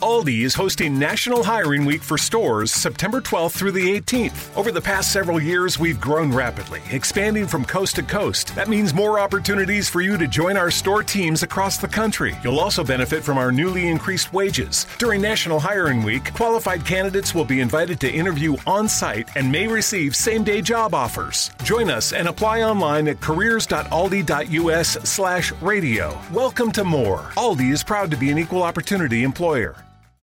Aldi is hosting National Hiring Week for stores September 12th through the 18th. Over the past several years, we've grown rapidly, expanding from coast to coast. That means more opportunities for you to join our store teams across the country. You'll also benefit from our newly increased wages. During National Hiring Week, qualified candidates will be invited to interview on site and may receive same day job offers. Join us and apply online at careers.aldi.us slash radio. Welcome to more. Aldi is proud to be an equal opportunity employer.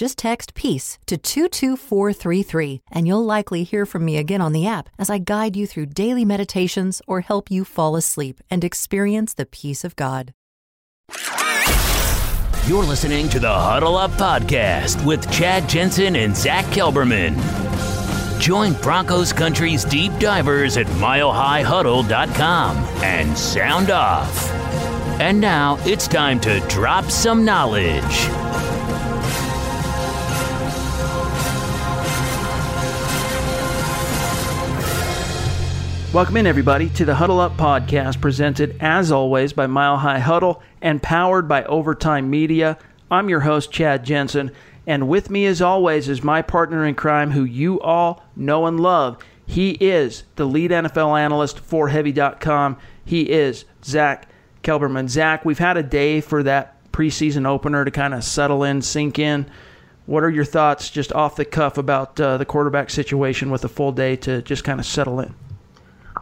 Just text peace to 22433 and you'll likely hear from me again on the app as I guide you through daily meditations or help you fall asleep and experience the peace of God. You're listening to the Huddle Up Podcast with Chad Jensen and Zach Kelberman. Join Broncos Country's deep divers at milehighhuddle.com and sound off. And now it's time to drop some knowledge. Welcome in, everybody, to the Huddle Up podcast, presented as always by Mile High Huddle and powered by Overtime Media. I'm your host, Chad Jensen, and with me, as always, is my partner in crime, who you all know and love. He is the lead NFL analyst for Heavy.com. He is Zach Kelberman. Zach, we've had a day for that preseason opener to kind of settle in, sink in. What are your thoughts, just off the cuff, about uh, the quarterback situation with a full day to just kind of settle in?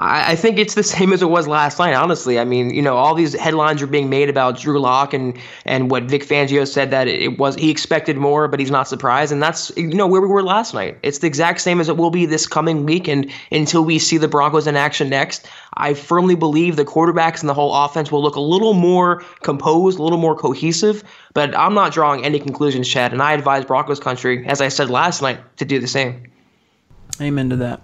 I, think it's the same as it was last night. Honestly, I mean, you know, all these headlines are being made about Drew Lock and and what Vic Fangio said that it was he expected more, but he's not surprised, and that's you know where we were last night. It's the exact same as it will be this coming week, and until we see the Broncos in action next, I firmly believe the quarterbacks and the whole offense will look a little more composed, a little more cohesive. But I'm not drawing any conclusions, Chad, and I advise Broncos country, as I said last night, to do the same. Amen to that.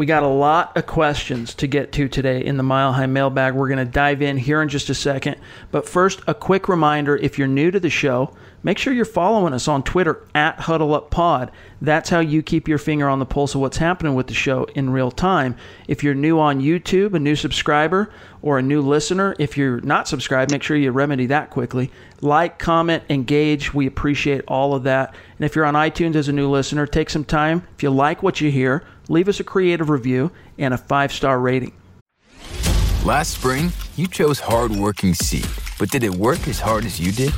We got a lot of questions to get to today in the Mile High Mailbag. We're going to dive in here in just a second. But first, a quick reminder if you're new to the show, make sure you're following us on Twitter at HuddleUpPod. That's how you keep your finger on the pulse of what's happening with the show in real time. If you're new on YouTube, a new subscriber, or a new listener, if you're not subscribed, make sure you remedy that quickly. Like, comment, engage. We appreciate all of that. And if you're on iTunes as a new listener, take some time. If you like what you hear, leave us a creative review and a five star rating. Last spring, you chose hardworking seed, but did it work as hard as you did?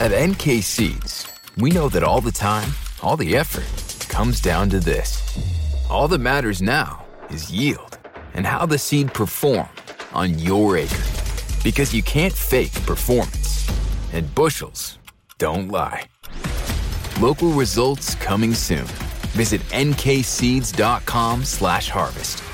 At NK Seeds, we know that all the time, all the effort comes down to this. All that matters now is yield and how the seed performed on your acre. Because you can't fake performance, and bushels don't lie. Local results coming soon. Visit nkseeds.com slash harvest.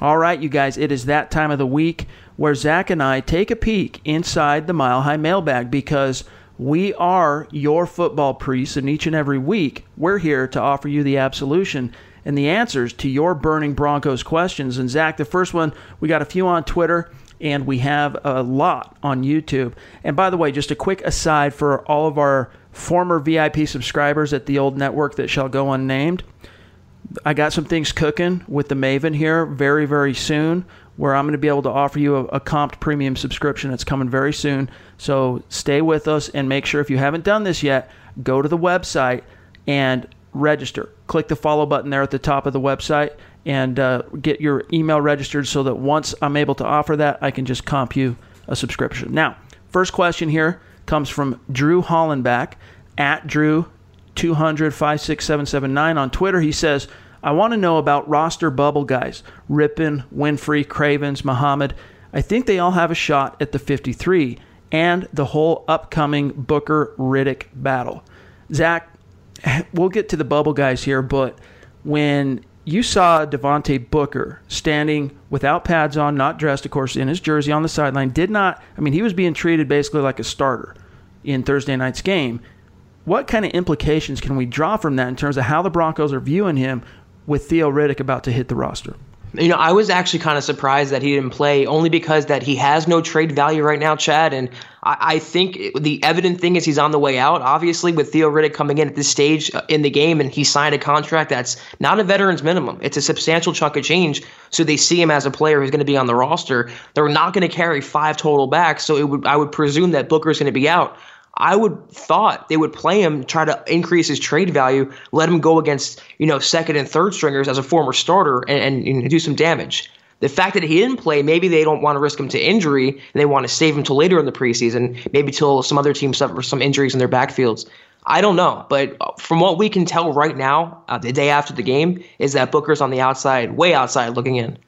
All right, you guys, it is that time of the week where Zach and I take a peek inside the Mile High mailbag because we are your football priests, and each and every week we're here to offer you the absolution and the answers to your burning Broncos questions. And Zach, the first one, we got a few on Twitter and we have a lot on YouTube. And by the way, just a quick aside for all of our former VIP subscribers at the old network that shall go unnamed. I got some things cooking with the Maven here very, very soon where I'm going to be able to offer you a, a comped premium subscription. It's coming very soon. So stay with us and make sure if you haven't done this yet, go to the website and register. Click the follow button there at the top of the website and uh, get your email registered so that once I'm able to offer that, I can just comp you a subscription. Now, first question here comes from Drew Hollenbach at Drew 200 56779 on Twitter. He says, I want to know about roster bubble guys Rypien, Winfree, Cravens, Muhammad. I think they all have a shot at the 53 and the whole upcoming Booker Riddick battle. Zach, we'll get to the bubble guys here, but when you saw Devontae Booker standing without pads on, not dressed, of course, in his jersey on the sideline, did not, I mean, he was being treated basically like a starter in Thursday night's game. What kind of implications can we draw from that in terms of how the Broncos are viewing him with Theo Riddick about to hit the roster? You know, I was actually kind of surprised that he didn't play, only because that he has no trade value right now, Chad. And I, I think the evident thing is he's on the way out. Obviously, with Theo Riddick coming in at this stage uh, in the game, and he signed a contract that's not a veteran's minimum. It's a substantial chunk of change. So they see him as a player who's going to be on the roster. They're not going to carry five total backs. So it would, I would presume that Booker's going to be out. I would thought they would play him, try to increase his trade value, let him go against you know second and third stringers as a former starter and, and, and do some damage. The fact that he didn't play, maybe they don't want to risk him to injury and they want to save him till later in the preseason, maybe till some other team suffer some injuries in their backfields. I don't know, but from what we can tell right now, uh, the day after the game, is that Booker's on the outside, way outside, looking in.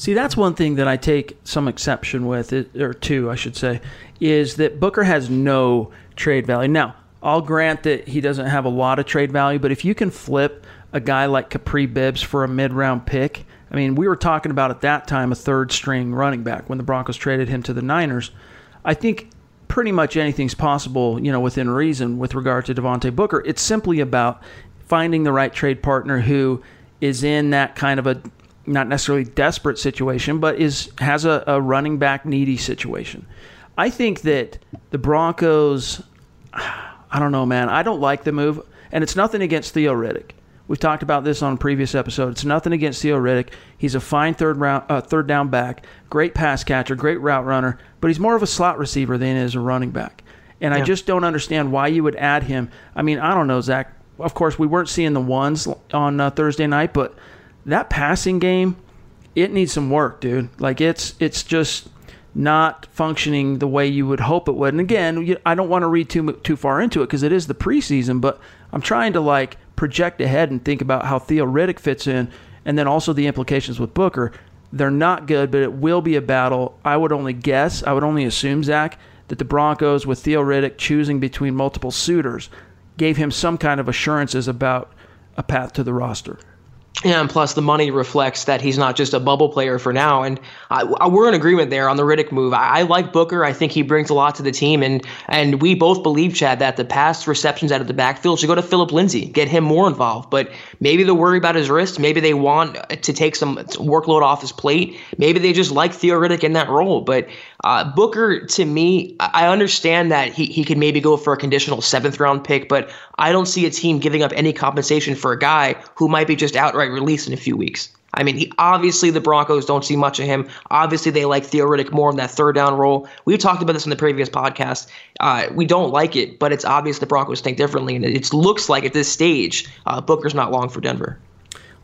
See, that's one thing that I take some exception with, or two, I should say, is that Booker has no trade value. Now, I'll grant that he doesn't have a lot of trade value, but if you can flip a guy like Kapri Bibbs for a mid round pick, I mean, we were talking about at that time a third string running back when the Broncos traded him to the Niners. I think pretty much anything's possible, you know, within reason with regard to Devontae Booker. It's simply about finding the right trade partner who is in that kind of a not necessarily desperate situation, but is has a, a running back needy situation. I think that the Broncos, I don't know, man. I don't like the move, and it's nothing against Theo Riddick. We've talked about this on a previous episode. It's nothing against Theo Riddick. He's a fine third round, uh, third down back, great pass catcher, great route runner, but he's more of a slot receiver than he is a running back. And yeah. I just don't understand why you would add him. I mean, I don't know, Zach. Of course, we weren't seeing the ones on uh, Thursday night, but that passing game, it needs some work, dude. Like it's it's just not functioning the way you would hope it would. And again, I don't want to read too too far into it because it is the preseason, but I'm trying to like project ahead and think about how Theo Riddick fits in, and then also the implications with Booker. They're not good, but it will be a battle. I would only guess, I would only assume, Zach, that the Broncos, with Theo Riddick choosing between multiple suitors, gave him some kind of assurances about a path to the roster. Yeah, and plus the money reflects that he's not just a bubble player for now. And I, I, we're in agreement there on the Riddick move. I, I, like Booker. I think he brings a lot to the team. And and we both believe, Chad, that the past receptions out of the backfield should go to Phillip Lindsay, get him more involved. But maybe they're worried about his wrist. Maybe they want to take some workload off his plate. Maybe they just like Theo Riddick in that role. But uh, Booker, to me, I understand that he, he could maybe go for a conditional seventh round pick, but I don't see a team giving up any compensation for a guy who might be just outright released in a few weeks. I mean, he, obviously the Broncos don't see much of him. Obviously, they like Theo Riddick more in that third down role. We talked about this in the previous podcast. Uh, we don't like it, but it's obvious the Broncos think differently, and it looks like at this stage, uh, Booker's not long for Denver.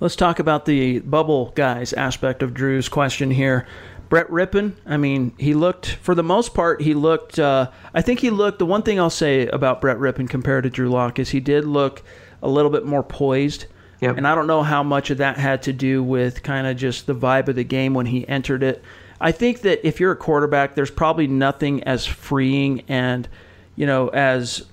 Let's talk about the bubble guys aspect of Drew's question here. Brett Rypien, I mean, he looked for the most part. He looked. Uh, I think he looked. The one thing I'll say about Brett Rypien compared to Drew Lock is he did look a little bit more poised. Yep. And I don't know how much of that had to do with kind of just the vibe of the game when he entered it. I think that if you're a quarterback, there's probably nothing as freeing and you know as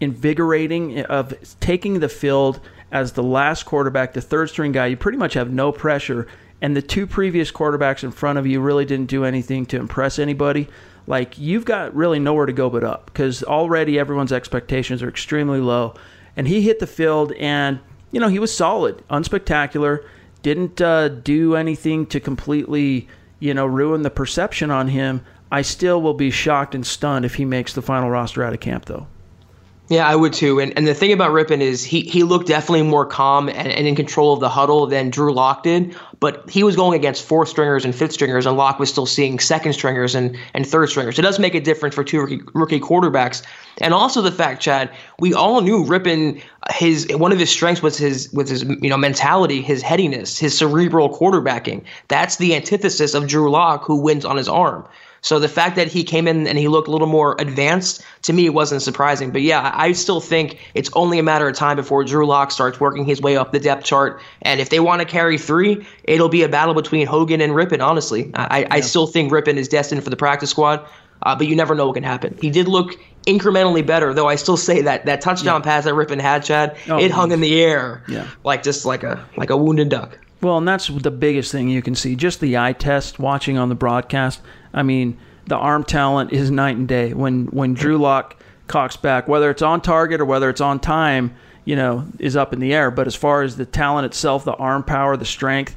invigorating of taking the field as the last quarterback, the third string guy. You pretty much have no pressure and the two previous quarterbacks in front of you really didn't do anything to impress anybody, like you've got really nowhere to go but up because already everyone's expectations are extremely low. And he hit the field and, you know, he was solid, unspectacular, didn't uh, do anything to completely, you know, ruin the perception on him. I still will be shocked and stunned if he makes the final roster out of camp, though. Yeah, I would too. And and the thing about Rypien is he he looked definitely more calm and, and in control of the huddle than Drew Lock did. But he was going against four stringers and fifth stringers, and Lock was still seeing second stringers and, and third stringers. It does make a difference for two rookie, rookie quarterbacks. And also the fact, Chad, we all knew Rypien his one of his strengths was his with his you know mentality, his headiness, his cerebral quarterbacking. That's the antithesis of Drew Lock, who wins on his arm. So the fact that he came in and he looked a little more advanced to me wasn't surprising. But yeah, I still think it's only a matter of time before Drew Lock starts working his way up the depth chart. And if they want to carry three, it'll be a battle between Hogan and Rypien. Honestly, I, yeah. I still think Rypien is destined for the practice squad. Uh, but you never know what can happen. He did look incrementally better, though. I still say that that touchdown yeah. pass that Rypien had, Chad, oh, it hung in the air, yeah. like just like a like a wounded duck. Well, and that's the biggest thing you can see. Just the eye test watching on the broadcast. I mean, the arm talent is night and day. When when Drew Lock cocks back, whether it's on target or whether it's on time, you know, is up in the air. But as far as the talent itself, the arm power, the strength,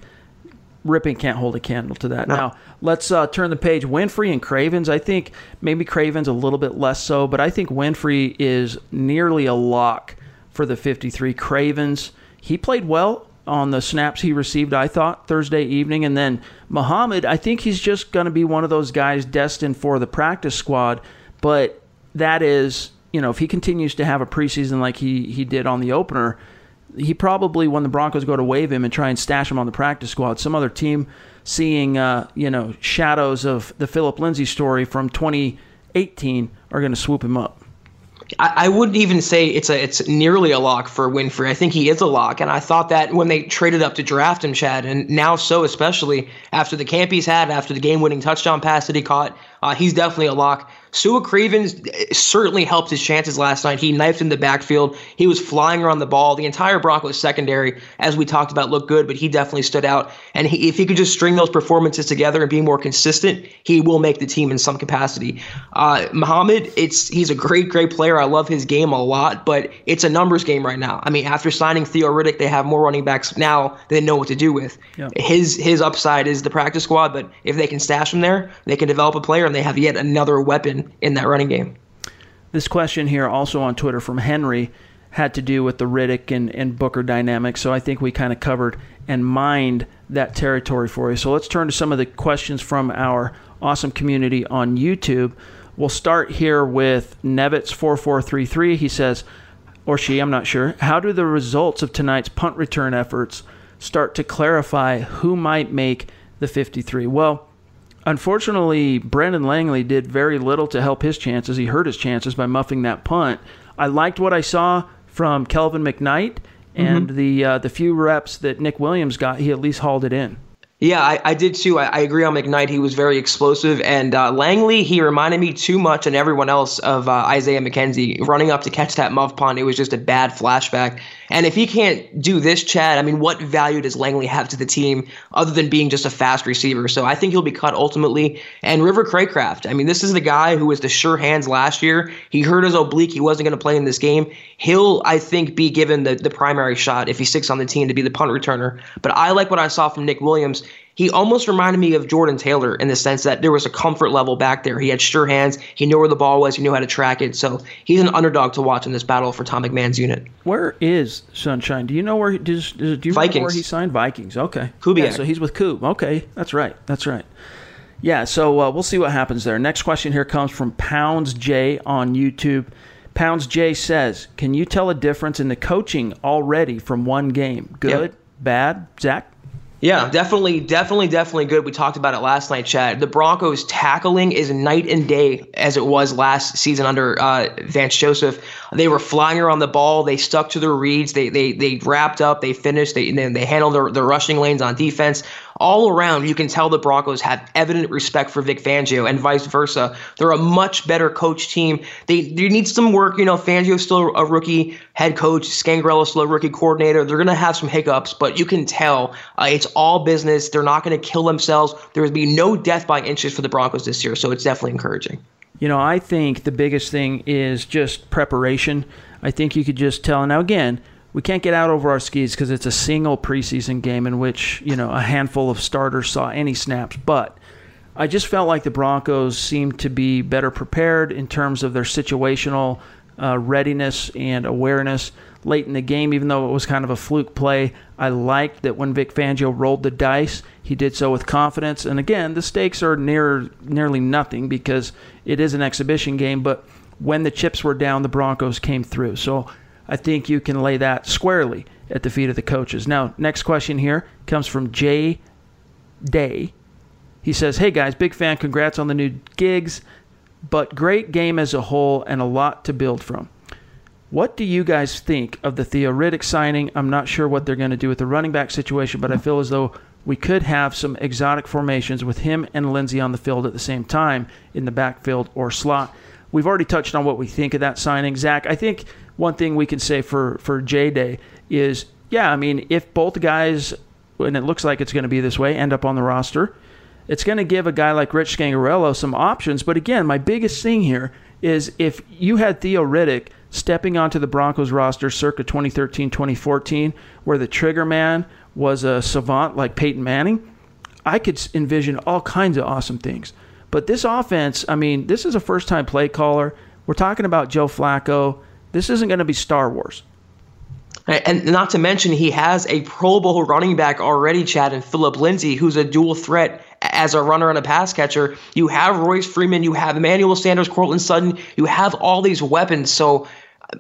Rypien can't hold a candle to that. No. Now, let's uh, turn the page. Winfree and Cravens. I think maybe Cravens a little bit less so, but I think Winfree is nearly a lock for the 53. Cravens, he played well on the snaps he received, I thought, Thursday evening. And then Muhammad, I think he's just going to be one of those guys destined for the practice squad. But that is, you know, if he continues to have a preseason like he, he did on the opener, he probably, when the Broncos go to waive him and try and stash him on the practice squad, some other team seeing, uh, you know, shadows of the Phillip Lindsay story from 2018 are going to swoop him up. I, wouldn't even say it's a it's nearly a lock for Winfree. I think he is a lock, and I thought that when they traded up to draft him, Chad, and now so especially after the camp he's had, after the game-winning touchdown pass that he caught, uh, he's definitely a lock. Sua Cravens certainly helped his chances last night. He knifed in the backfield. He was flying around the ball. The entire Broncos secondary, as we talked about, looked good, but he definitely stood out. And he, if he could just string those performances together and be more consistent, he will make the team in some capacity. Uh, Muhammad, it's he's a great, great player. I love his game a lot, but it's a numbers game right now. I mean, after signing Theo Riddick, they have more running backs now they know what to do with. Yeah. His his upside is the practice squad, but if they can stash him there, they can develop a player, and they have yet another weapon in that running game. This question here, also on Twitter from Henry, had to do with the Riddick and, and Booker dynamic. So I think we kind of covered and mined that territory for you. So let's turn to some of the questions from our awesome community on YouTube. We'll start here with Nevitz4433. He says, or she, I'm not sure, how do the results of tonight's punt return efforts start to clarify who might make the 53? Well, Unfortunately, Brendan Langley did very little to help his chances. He hurt his chances by muffing that punt. I liked what I saw from Kelvin McKnight and mm-hmm. the uh, the few reps that Nick Williams got. He at least hauled it in. Yeah, I, I did too. I, I, agree on McKnight. He was very explosive. And uh, Langley, he reminded me too much and everyone else of uh, Isaiah McKenzie running up to catch that muff punt. It was just a bad flashback. And if he can't do this, Chad, I mean, what value does Langley have to the team other than being just a fast receiver? So I think he'll be cut ultimately. And River Cracraft, I mean, this is the guy who was the sure hands last year. He hurt his oblique. He wasn't going to play in this game. He'll, I think, be given the, the primary shot if he sticks on the team to be the punt returner. But I like what I saw from Nick Williams he almost reminded me of Jordan Taylor in the sense that there was a comfort level back there. He had sure hands. He knew where the ball was. He knew how to track it. So he's an underdog to watch in this battle for Tom McMahon's unit. Where is Sunshine? Do you know where? He, does, does, do you Vikings. where he signed? Vikings. Okay. Kubiak. Yeah, so he's with Kub. Okay, that's right. That's right. Yeah. So uh, we'll see what happens there. Next question here comes from Pounds J on YouTube. Pounds J says, "Can you tell a difference in the coaching already from one game? Good, yep. bad, Zach?" Yeah, definitely, definitely, definitely good. We talked about it last night, Chad. The Broncos tackling is night and day as it was last season under uh, Vance Joseph. They were flying around the ball. They stuck to their reads. They they they wrapped up. They finished. They they handled their, their rushing lanes on defense all around, you can tell the Broncos have evident respect for Vic Fangio and vice versa. They're a much better coach team. They, they need some work. You know, Fangio's still a rookie head coach, Scangarello's still a rookie coordinator. They're going to have some hiccups, but you can tell uh, it's all business. They're not going to kill themselves. There will be no death by inches for the Broncos this year, so it's definitely encouraging. You know, I think the biggest thing is just preparation. I think you could just tell. Now, again, we can't get out over our skis because it's a single preseason game in which you know a handful of starters saw any snaps. But I just felt like the Broncos seemed to be better prepared in terms of their situational uh, readiness and awareness late in the game, even though it was kind of a fluke play. I liked that when Vic Fangio rolled the dice, he did so with confidence. And again, the stakes are near nearly nothing because it is an exhibition game. But when the chips were down, the Broncos came through. So I think you can lay that squarely at the feet of the coaches. Now, next question here comes from Jay Day. He says, Hey guys, big fan. Congrats on the new gigs, but great game as a whole and a lot to build from. What do you guys think of the Theo Riddick signing? I'm not sure what they're going to do with the running back situation, but I feel as though we could have some exotic formations with him and Lindsay on the field at the same time in the backfield or slot. We've already touched on what we think of that signing. Zach, I think one thing we can say for, for J Day is yeah, I mean, if both guys, and it looks like it's going to be this way, end up on the roster, it's going to give a guy like Rich Scangarello some options. But again, my biggest thing here is if you had Theo Riddick stepping onto the Broncos roster circa 2013 2014, where the trigger man was a savant like Peyton Manning, I could envision all kinds of awesome things. But this offense, I mean, this is a first time play caller. We're talking about Joe Flacco. This isn't going to be Star Wars. And not to mention, he has a Pro Bowl running back already, Chad, and Phillip Lindsay, who's a dual threat as a runner and a pass catcher. You have Royce Freeman, you have Emmanuel Sanders, Courtland Sutton, you have all these weapons. So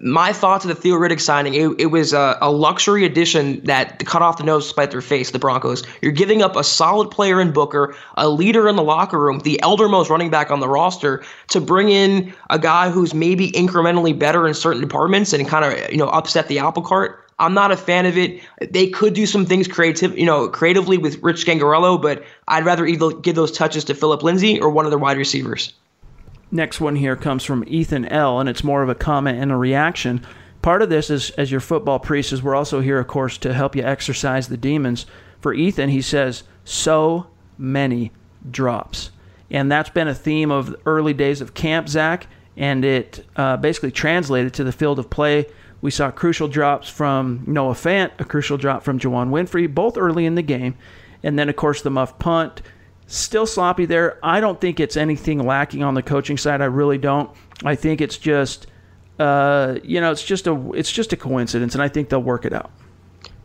my thoughts of the Theo Riddick signing, it, it was a, a, luxury addition that cut off the nose spite their face, the Broncos. You're giving up a solid player in Booker, a leader in the locker room, the eldermost running back on the roster, to bring in a guy who's maybe incrementally better in certain departments and kind of, you know, upset the apple cart. I'm not a fan of it. They could do some things creative, you know, creatively with Rich Scangarello, but I'd rather either give those touches to Phillip Lindsay or one of the wide receivers. Next one here comes from Ethan L, and it's more of a comment and a reaction. Part of this is, as your football priest, is we're also here, of course, to help you exercise the demons. For Ethan, he says, so many drops. And that's been a theme of early days of camp, Zach, and it uh, basically translated to the field of play. We saw crucial drops from Noah Fant, a crucial drop from Juwann Winfree, both early in the game. And then, of course, the muff punt Still sloppy there. I don't think it's anything lacking on the coaching side. I really don't. I think it's just, uh, you know, it's just a it's just a coincidence, and I think they'll work it out.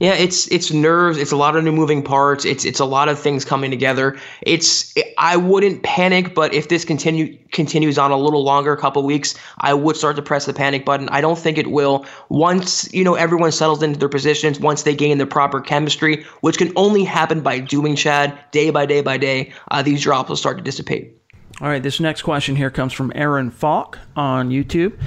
Yeah, it's it's nerves. It's a lot of new moving parts. It's it's a lot of things coming together. It's I wouldn't panic, but if this continue continues on a little longer, a couple weeks, I would start to press the panic button. I don't think it will. Once you know everyone settles into their positions, once they gain the proper chemistry, which can only happen by doing Chad day by day by day, uh, these drops will start to dissipate. All right, this next question here comes from Aaron Falk on YouTube.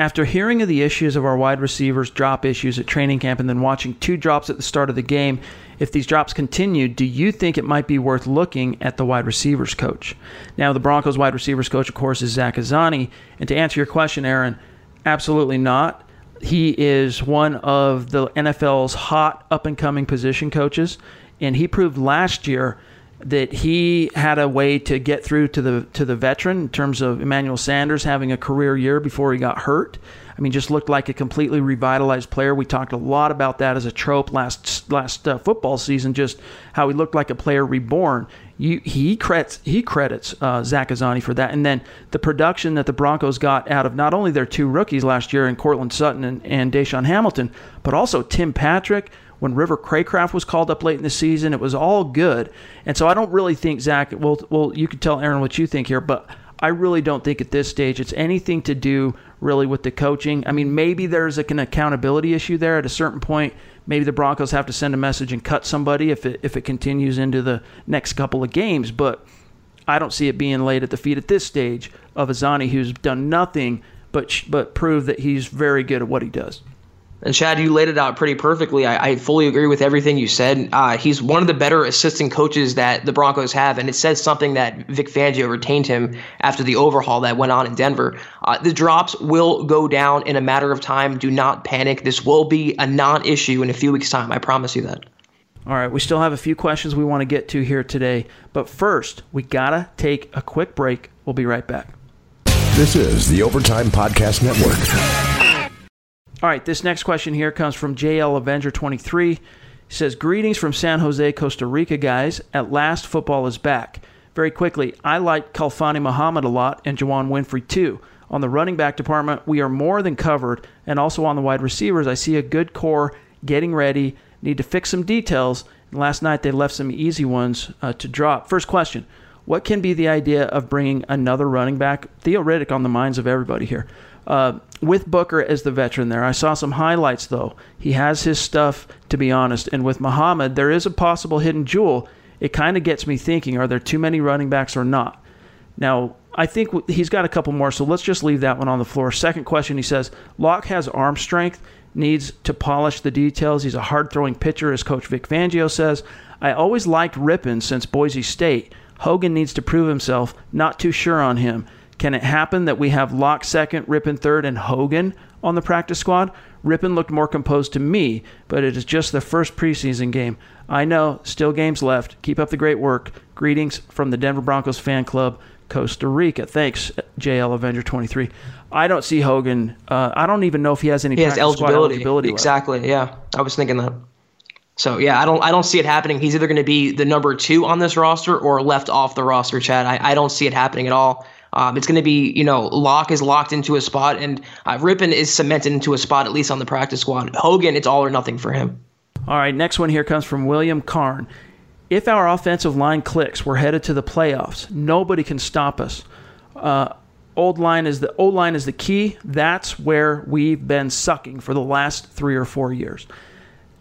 After hearing of the issues of our wide receivers' drop issues at training camp and then watching two drops at the start of the game, if these drops continue, do you think it might be worth looking at the wide receivers coach? Now, the Broncos wide receivers coach, of course, is Zach Azzanni. And to answer your question, Aaron, absolutely not. He is one of the NFL's hot up and coming position coaches, and he proved last year that he had a way to get through to the to the veteran in terms of Emmanuel Sanders having a career year before he got hurt. I mean, just looked like a completely revitalized player. We talked a lot about that as a trope last last uh, football season, just how he looked like a player reborn. You, he credits he credits uh, Zach Azzanni for that, and then the production that the Broncos got out of not only their two rookies last year in Courtland Sutton and, and DaeSean Hamilton, but also Tim Patrick when River Cracraft was called up late in the season. It was all good. And so I don't really think, Zach, well, well, you could tell Aaron what you think here, but I really don't think at this stage it's anything to do really with the coaching. I mean, maybe there's like an accountability issue there at a certain point. Maybe the Broncos have to send a message and cut somebody if it, if it continues into the next couple of games. But I don't see it being laid at the feet at this stage of Azzanni, who's done nothing but but prove that he's very good at what he does. And Chad, you laid it out pretty perfectly. I, I fully agree with everything you said. Uh, he's one of the better assistant coaches that the Broncos have, and it says something that Vic Fangio retained him after the overhaul that went on in Denver. Uh, the drops will go down in a matter of time. Do not panic. This will be a non-issue in a few weeks' time. I promise you that. All right, we still have a few questions we want to get to here today, but first we gotta take a quick break. We'll be right back. This is the Overtime Podcast Network. All right, this next question here comes from JL Avenger 23. He says, Greetings from San Jose, Costa Rica, guys. At last, football is back. Very quickly, I like Khalfani Muhammad a lot and Juwann Winfree too. On the running back department, we are more than covered. And also on the wide receivers, I see a good core getting ready. Need to fix some details. And last night, they left some easy ones uh, to drop. First question What can be the idea of bringing another running back? Theo Riddick on the minds of everybody here. Uh, with Booker as the veteran there, I saw some highlights though. He has his stuff, to be honest. And with Muhammad, there is a possible hidden jewel it kind of gets me thinking: Are there too many running backs or not? Now, I think he's got a couple more, so let's just leave that one on the floor. Second question: He says Lock has arm strength, needs to polish the details. He's a hard throwing pitcher, as Coach Vic Fangio says. I always liked Rypien since Boise State. Hogan needs to prove himself. Not too sure on him. Can it happen that we have Lock second, Rypien third, and Hogan on the practice squad? Rypien looked more composed to me, but it is just the first preseason game. I know, still games left. Keep up the great work. Greetings from the Denver Broncos fan club, Costa Rica. Thanks, JL Avenger 23. I don't see Hogan. Uh, I don't even know if he has any. He has eligibility. eligibility exactly. Left. Yeah, I was thinking that. So yeah, I don't I don't see it happening. He's either going to be the number two on this roster or left off the roster, Chad. I, I don't see it happening at all. Um, it's going to be, you know, Lock is locked into a spot, and uh, Rypien is cemented into a spot, at least on the practice squad. Hogan, it's all or nothing for him. All right, next one here comes from William Karn. If our offensive line clicks, we're headed to the playoffs. Nobody can stop us. Uh, old line is the old line is the key. That's where we've been sucking for the last three or four years.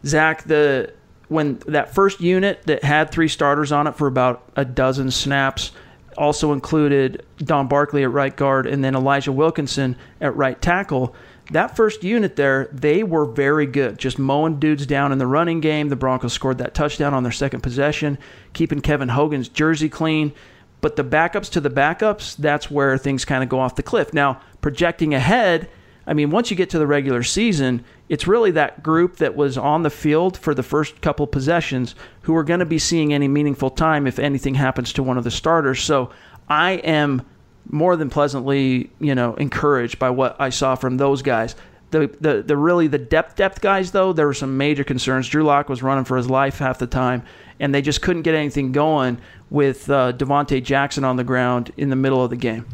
Zach, the when that first unit that had three starters on it for about a dozen snaps also included Don Barclay at right guard and then Elijah Wilkinson at right tackle. That first unit there, they were very good, just mowing dudes down in the running game. The Broncos scored that touchdown on their second possession, keeping Kevin Hogan's jersey clean. But the backups to the backups, that's where things kind of go off the cliff. Now, projecting ahead, I mean, once you get to the regular season, it's really that group that was on the field for the first couple possessions who are going to be seeing any meaningful time if anything happens to one of the starters. So I am more than pleasantly, you know, encouraged by what I saw from those guys. The, the the really the depth depth guys though there were some major concerns. Drew Lock was running for his life half the time, and they just couldn't get anything going with uh, Devontae Jackson on the ground in the middle of the game.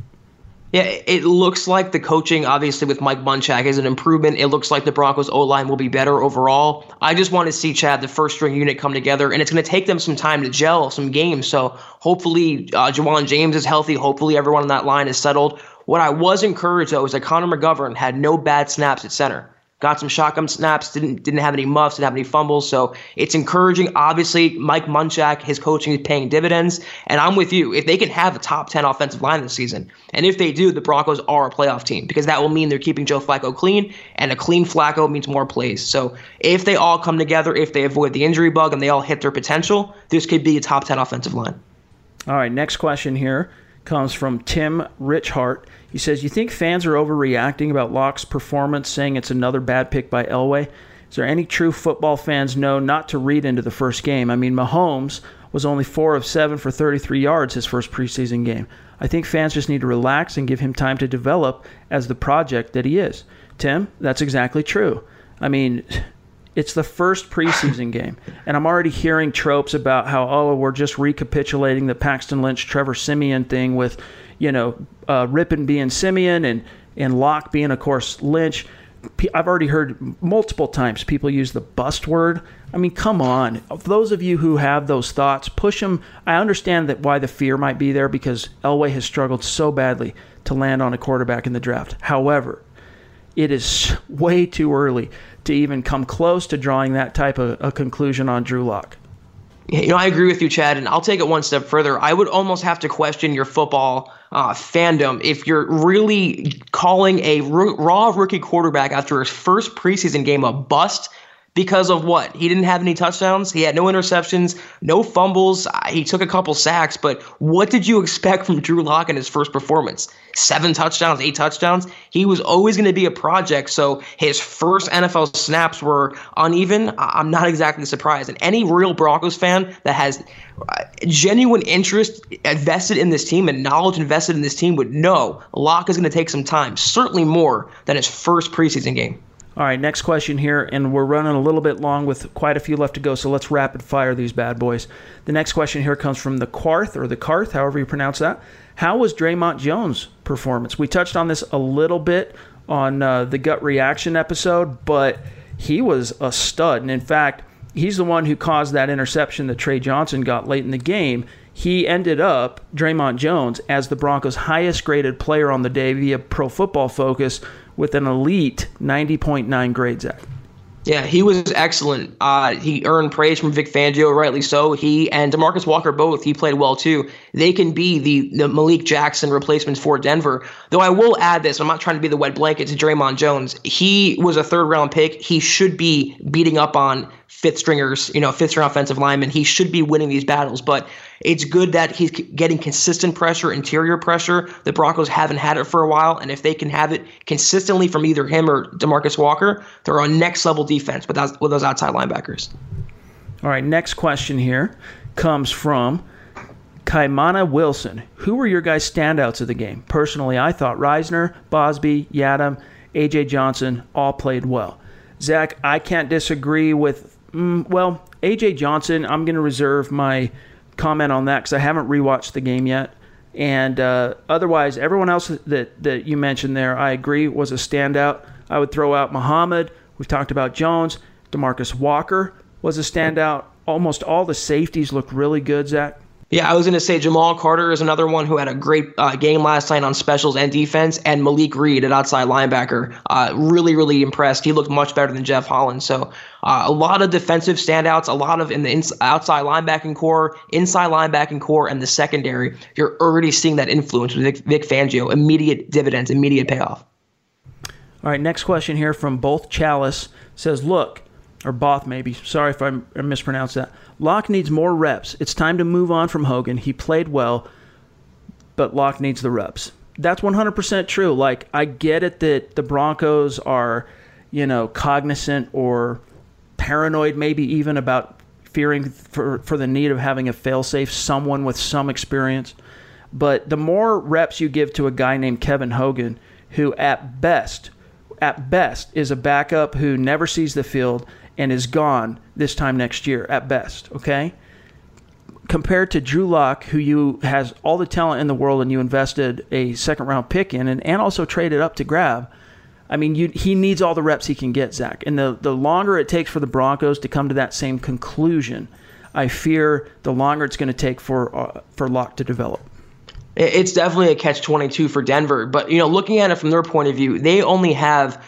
Yeah, it looks like the coaching, obviously, with Mike Munchak is an improvement. It looks like the Broncos O line will be better overall. I just want to see Chad, the first string unit, come together, and it's going to take them some time to gel, some games. So hopefully, uh, Ja'Wuan James is healthy. Hopefully, everyone on that line is settled. What I was encouraged though is that Connor McGovern had no bad snaps at center got some shotgun snaps, didn't didn't have any muffs, didn't have any fumbles. So it's encouraging. Obviously, Mike Munchak, his coaching is paying dividends. And I'm with you. If they can have a top 10 offensive line this season, and if they do, the Broncos are a playoff team because that will mean they're keeping Joe Flacco clean, and a clean Flacco means more plays. So if they all come together, if they avoid the injury bug and they all hit their potential, this could be a top 10 offensive line. All right, next question here comes from Tim Richhart. He says, You think fans are overreacting about Lock's performance, saying it's another bad pick by Elway? Is there any true football fans know not to read into the first game? I mean, Mahomes was only four of seven for 33 yards his first preseason game. I think fans just need to relax and give him time to develop as the project that he is. Tim, that's exactly true. I mean, it's the first preseason game, and I'm already hearing tropes about how oh we're just recapitulating the Paxton Lynch Trevor Siemian thing with, you know, uh, Rypien being Siemian and and Lock being of course Lynch. I've already heard multiple times people use the bust word. I mean, come on. Those of you who have those thoughts, push them. I understand that why the fear might be there because Elway has struggled so badly to land on a quarterback in the draft. However, it is way too early to even come close to drawing that type of a conclusion on Drew Lock. You know, I agree with you, Chad, and I'll take it one step further. I would almost have to question your football uh, fandom if you're really calling a r- raw rookie quarterback after his first preseason game a bust because of what? He didn't have any touchdowns. He had no interceptions, no fumbles. He took a couple sacks, but what did you expect from Drew Lock in his first performance? Seven touchdowns, eight touchdowns. He was always going to be a project. So his first NFL snaps were uneven. I'm not exactly surprised. And any real Broncos fan that has uh, genuine interest invested in this team and knowledge invested in this team would know Lock is going to take some time, certainly more than his first preseason game. All right, next question here, and we're running a little bit long with quite a few left to go, so let's rapid fire these bad boys. The next question here comes from the Quarth, or the Carth, however you pronounce that. How was Dre'Mont Jones' performance? We touched on this a little bit on uh, the gut reaction episode, but he was a stud. And in fact, he's the one who caused that interception that Trey Johnson got late in the game. He ended up, Dre'Mont Jones, as the Broncos' highest graded player on the day via Pro Football Focus with an elite 90.9 grade, Zach. Yeah, he was excellent. Uh, he earned praise from Vic Fangio, rightly so. He and Demarcus Walker both, he played well too. They can be the, the Malik Jackson replacements for Denver. Though I will add this, I'm not trying to be the wet blanket to Dre'Mont Jones. He was a third round pick. He should be beating up on fifth stringers, you know, fifth string offensive lineman. He should be winning these battles, but it's good that he's getting consistent pressure, interior pressure. The Broncos haven't had it for a while, and if they can have it consistently from either him or Demarcus Walker, they're on next level defense with those, with those outside linebackers. All right, next question here comes from Kaimana Wilson. Who were your guys' standouts of the game? Personally, I thought Reisner, Bosby, Yiadom, AJ Johnson all played well. Zach, I can't disagree with Mm, well, AJ Johnson, I'm going to reserve my comment on that because I haven't rewatched the game yet. And uh, otherwise, everyone else that, that you mentioned there, I agree, was a standout. I would throw out Muhammad. We've talked about Jones. Demarcus Walker was a standout. Almost all the safeties looked really good, Zach. Yeah, I was going to say Jamal Carter is another one who had a great uh, game last night on specials and defense, and Malik Reed at outside linebacker. Uh, really, really impressed. He looked much better than Jeff Holland. So uh, a lot of defensive standouts, a lot of in the ins- outside linebacking core, inside linebacking core, and the secondary. You're already seeing that influence with Vic, Vic Fangio. Immediate dividends, immediate payoff. All right, next question here from both Chalice says, "Look, or Both maybe. Sorry if I mispronounced that." Lock needs more reps. It's time to move on from Hogan. He played well, but Lock needs the reps. That's 100% true. Like, I get it that the Broncos are, you know, cognizant or paranoid, maybe even about fearing for, for the need of having a failsafe, someone with some experience. But the more reps you give to a guy named Kevin Hogan, who at best, at best, is a backup who never sees the field and is gone this time next year at best, okay? Compared to Drew Lock, who you has all the talent in the world and you invested a second round pick in and, and also traded up to grab. I mean, you, he needs all the reps he can get, Zach. And the, the longer it takes for the Broncos to come to that same conclusion, I fear the longer it's going to take for uh, for Lock to develop. It's definitely a catch 22 for Denver. But, you know, looking at it from their point of view, they only have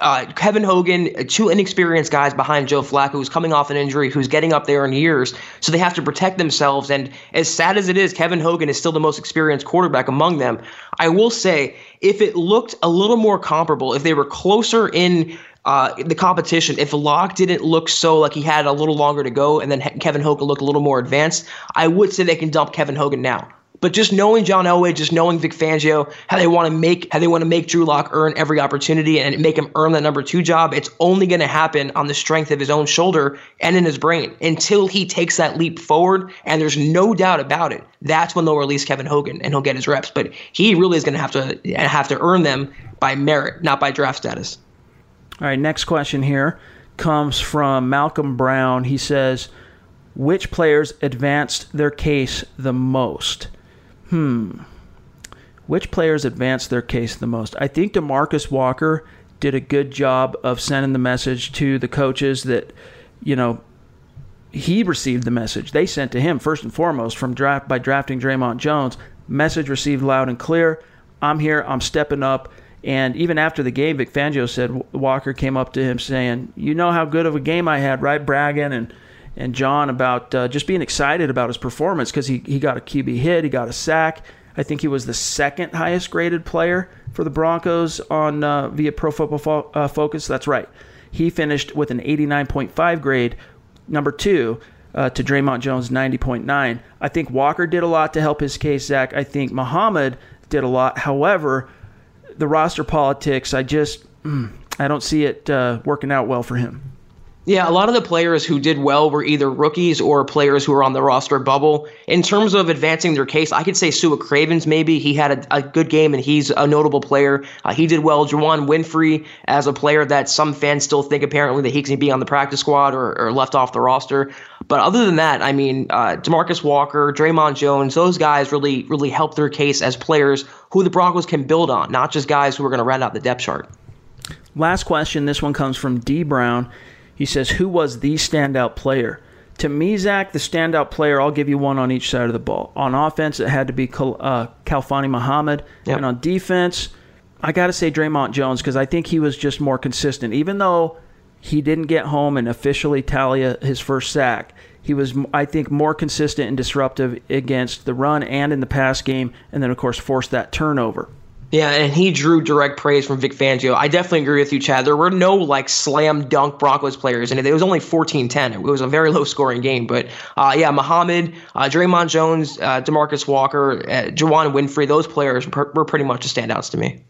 uh, Kevin Hogan, two inexperienced guys behind Joe Flacco, who's coming off an injury, who's getting up there in years, so they have to protect themselves. And as sad as it is, Kevin Hogan is still the most experienced quarterback among them. I will say, if it looked a little more comparable, if they were closer in uh, the competition, if Lock didn't look so like he had a little longer to go, and then Kevin Hogan looked a little more advanced, I would say they can dump Kevin Hogan now. But just knowing John Elway, just knowing Vic Fangio, how they want to make how they want to make Drew Lock earn every opportunity and make him earn that number two job, it's only going to happen on the strength of his own shoulder and in his brain until he takes that leap forward. And there's no doubt about it. That's when they'll release Kevin Hogan and he'll get his reps. But he really is going to have to have to earn them by merit, not by draft status. All right, next question here comes from Malcolm Brown. He says, "Which players advanced their case the most?" Hmm. Which players advanced their case the most? I think Demarcus Walker did a good job of sending the message to the coaches that, you know, he received the message they sent to him first and foremost from draft by drafting Dre'Mont Jones. Message received loud and clear. I'm here. I'm stepping up. And even after the game, Vic Fangio said Walker came up to him saying, "You know how good of a game I had, right, bragging and and John about uh, just being excited about his performance because he, he got a QB hit, he got a sack. I think he was the second highest graded player for the Broncos on uh, via Pro Football Fo- uh, Focus. That's right. He finished with an 89.5 grade, number two uh, to Dre'Mont Jones 90.9. I think Walker did a lot to help his case, Zach. I think Muhammad did a lot. However, the roster politics, I just mm, I don't see it uh, working out well for him. Yeah, a lot of the players who did well were either rookies or players who were on the roster bubble. In terms of advancing their case, I could say Sua Cravens maybe. He had a, a good game and he's a notable player. Uh, he did well. Juwann Winfree as a player that some fans still think apparently that he can be on the practice squad or, or left off the roster. But other than that, I mean, uh, Demarcus Walker, Dre'Mont Jones, those guys really, really helped their case as players who the Broncos can build on, not just guys who are going to round out the depth chart. Last question. This one comes from D Brown. He says, Who was the standout player? To me, Zach, the standout player, I'll give you one on each side of the ball. On offense, it had to be uh, Khalfani Muhammad. Yep. And on defense, I got to say Dre'Mont Jones because I think he was just more consistent. Even though he didn't get home and officially tally his first sack. He was, I think, more consistent and disruptive against the run and in the pass game, and then, of course, forced that turnover. Yeah, and he drew direct praise from Vic Fangio. I definitely agree with you, Chad. There were no like slam dunk Broncos players, and it was only 14-10. It was a very low scoring game. But uh, yeah, Muhammad, uh, Dre'Mont Jones, uh, Demarcus Walker, uh, Juwann Winfree, those players were pretty much the standouts to me.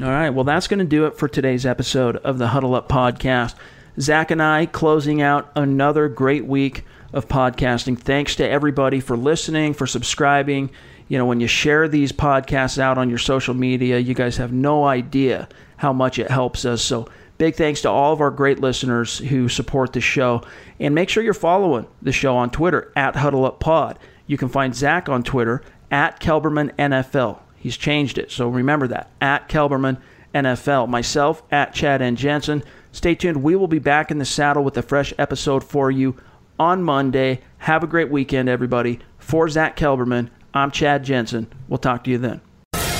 All right, well, that's going to do it for today's episode of the Huddle Up Podcast. Zach and I closing out another great week of podcasting. Thanks to everybody for listening, for subscribing you know, when you share these podcasts out on your social media, you guys have no idea how much it helps us. So, big thanks to all of our great listeners who support the show. And make sure you're following the show on Twitter at HuddleUpPod. You can find Zach on Twitter at Kelberman NFL. He's changed it, so remember that at Kelberman NFL. Myself at Chad N. Jensen. Stay tuned. We will be back in the saddle with a fresh episode for you on Monday. Have a great weekend, everybody. For Zach Kelberman, I'm Chad Jensen. We'll talk to you then.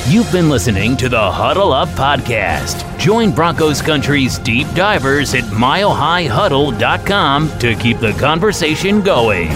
You've been listening to the Huddle Up Podcast. Join Broncos Country's deep divers at milehighhuddle.com to keep the conversation going.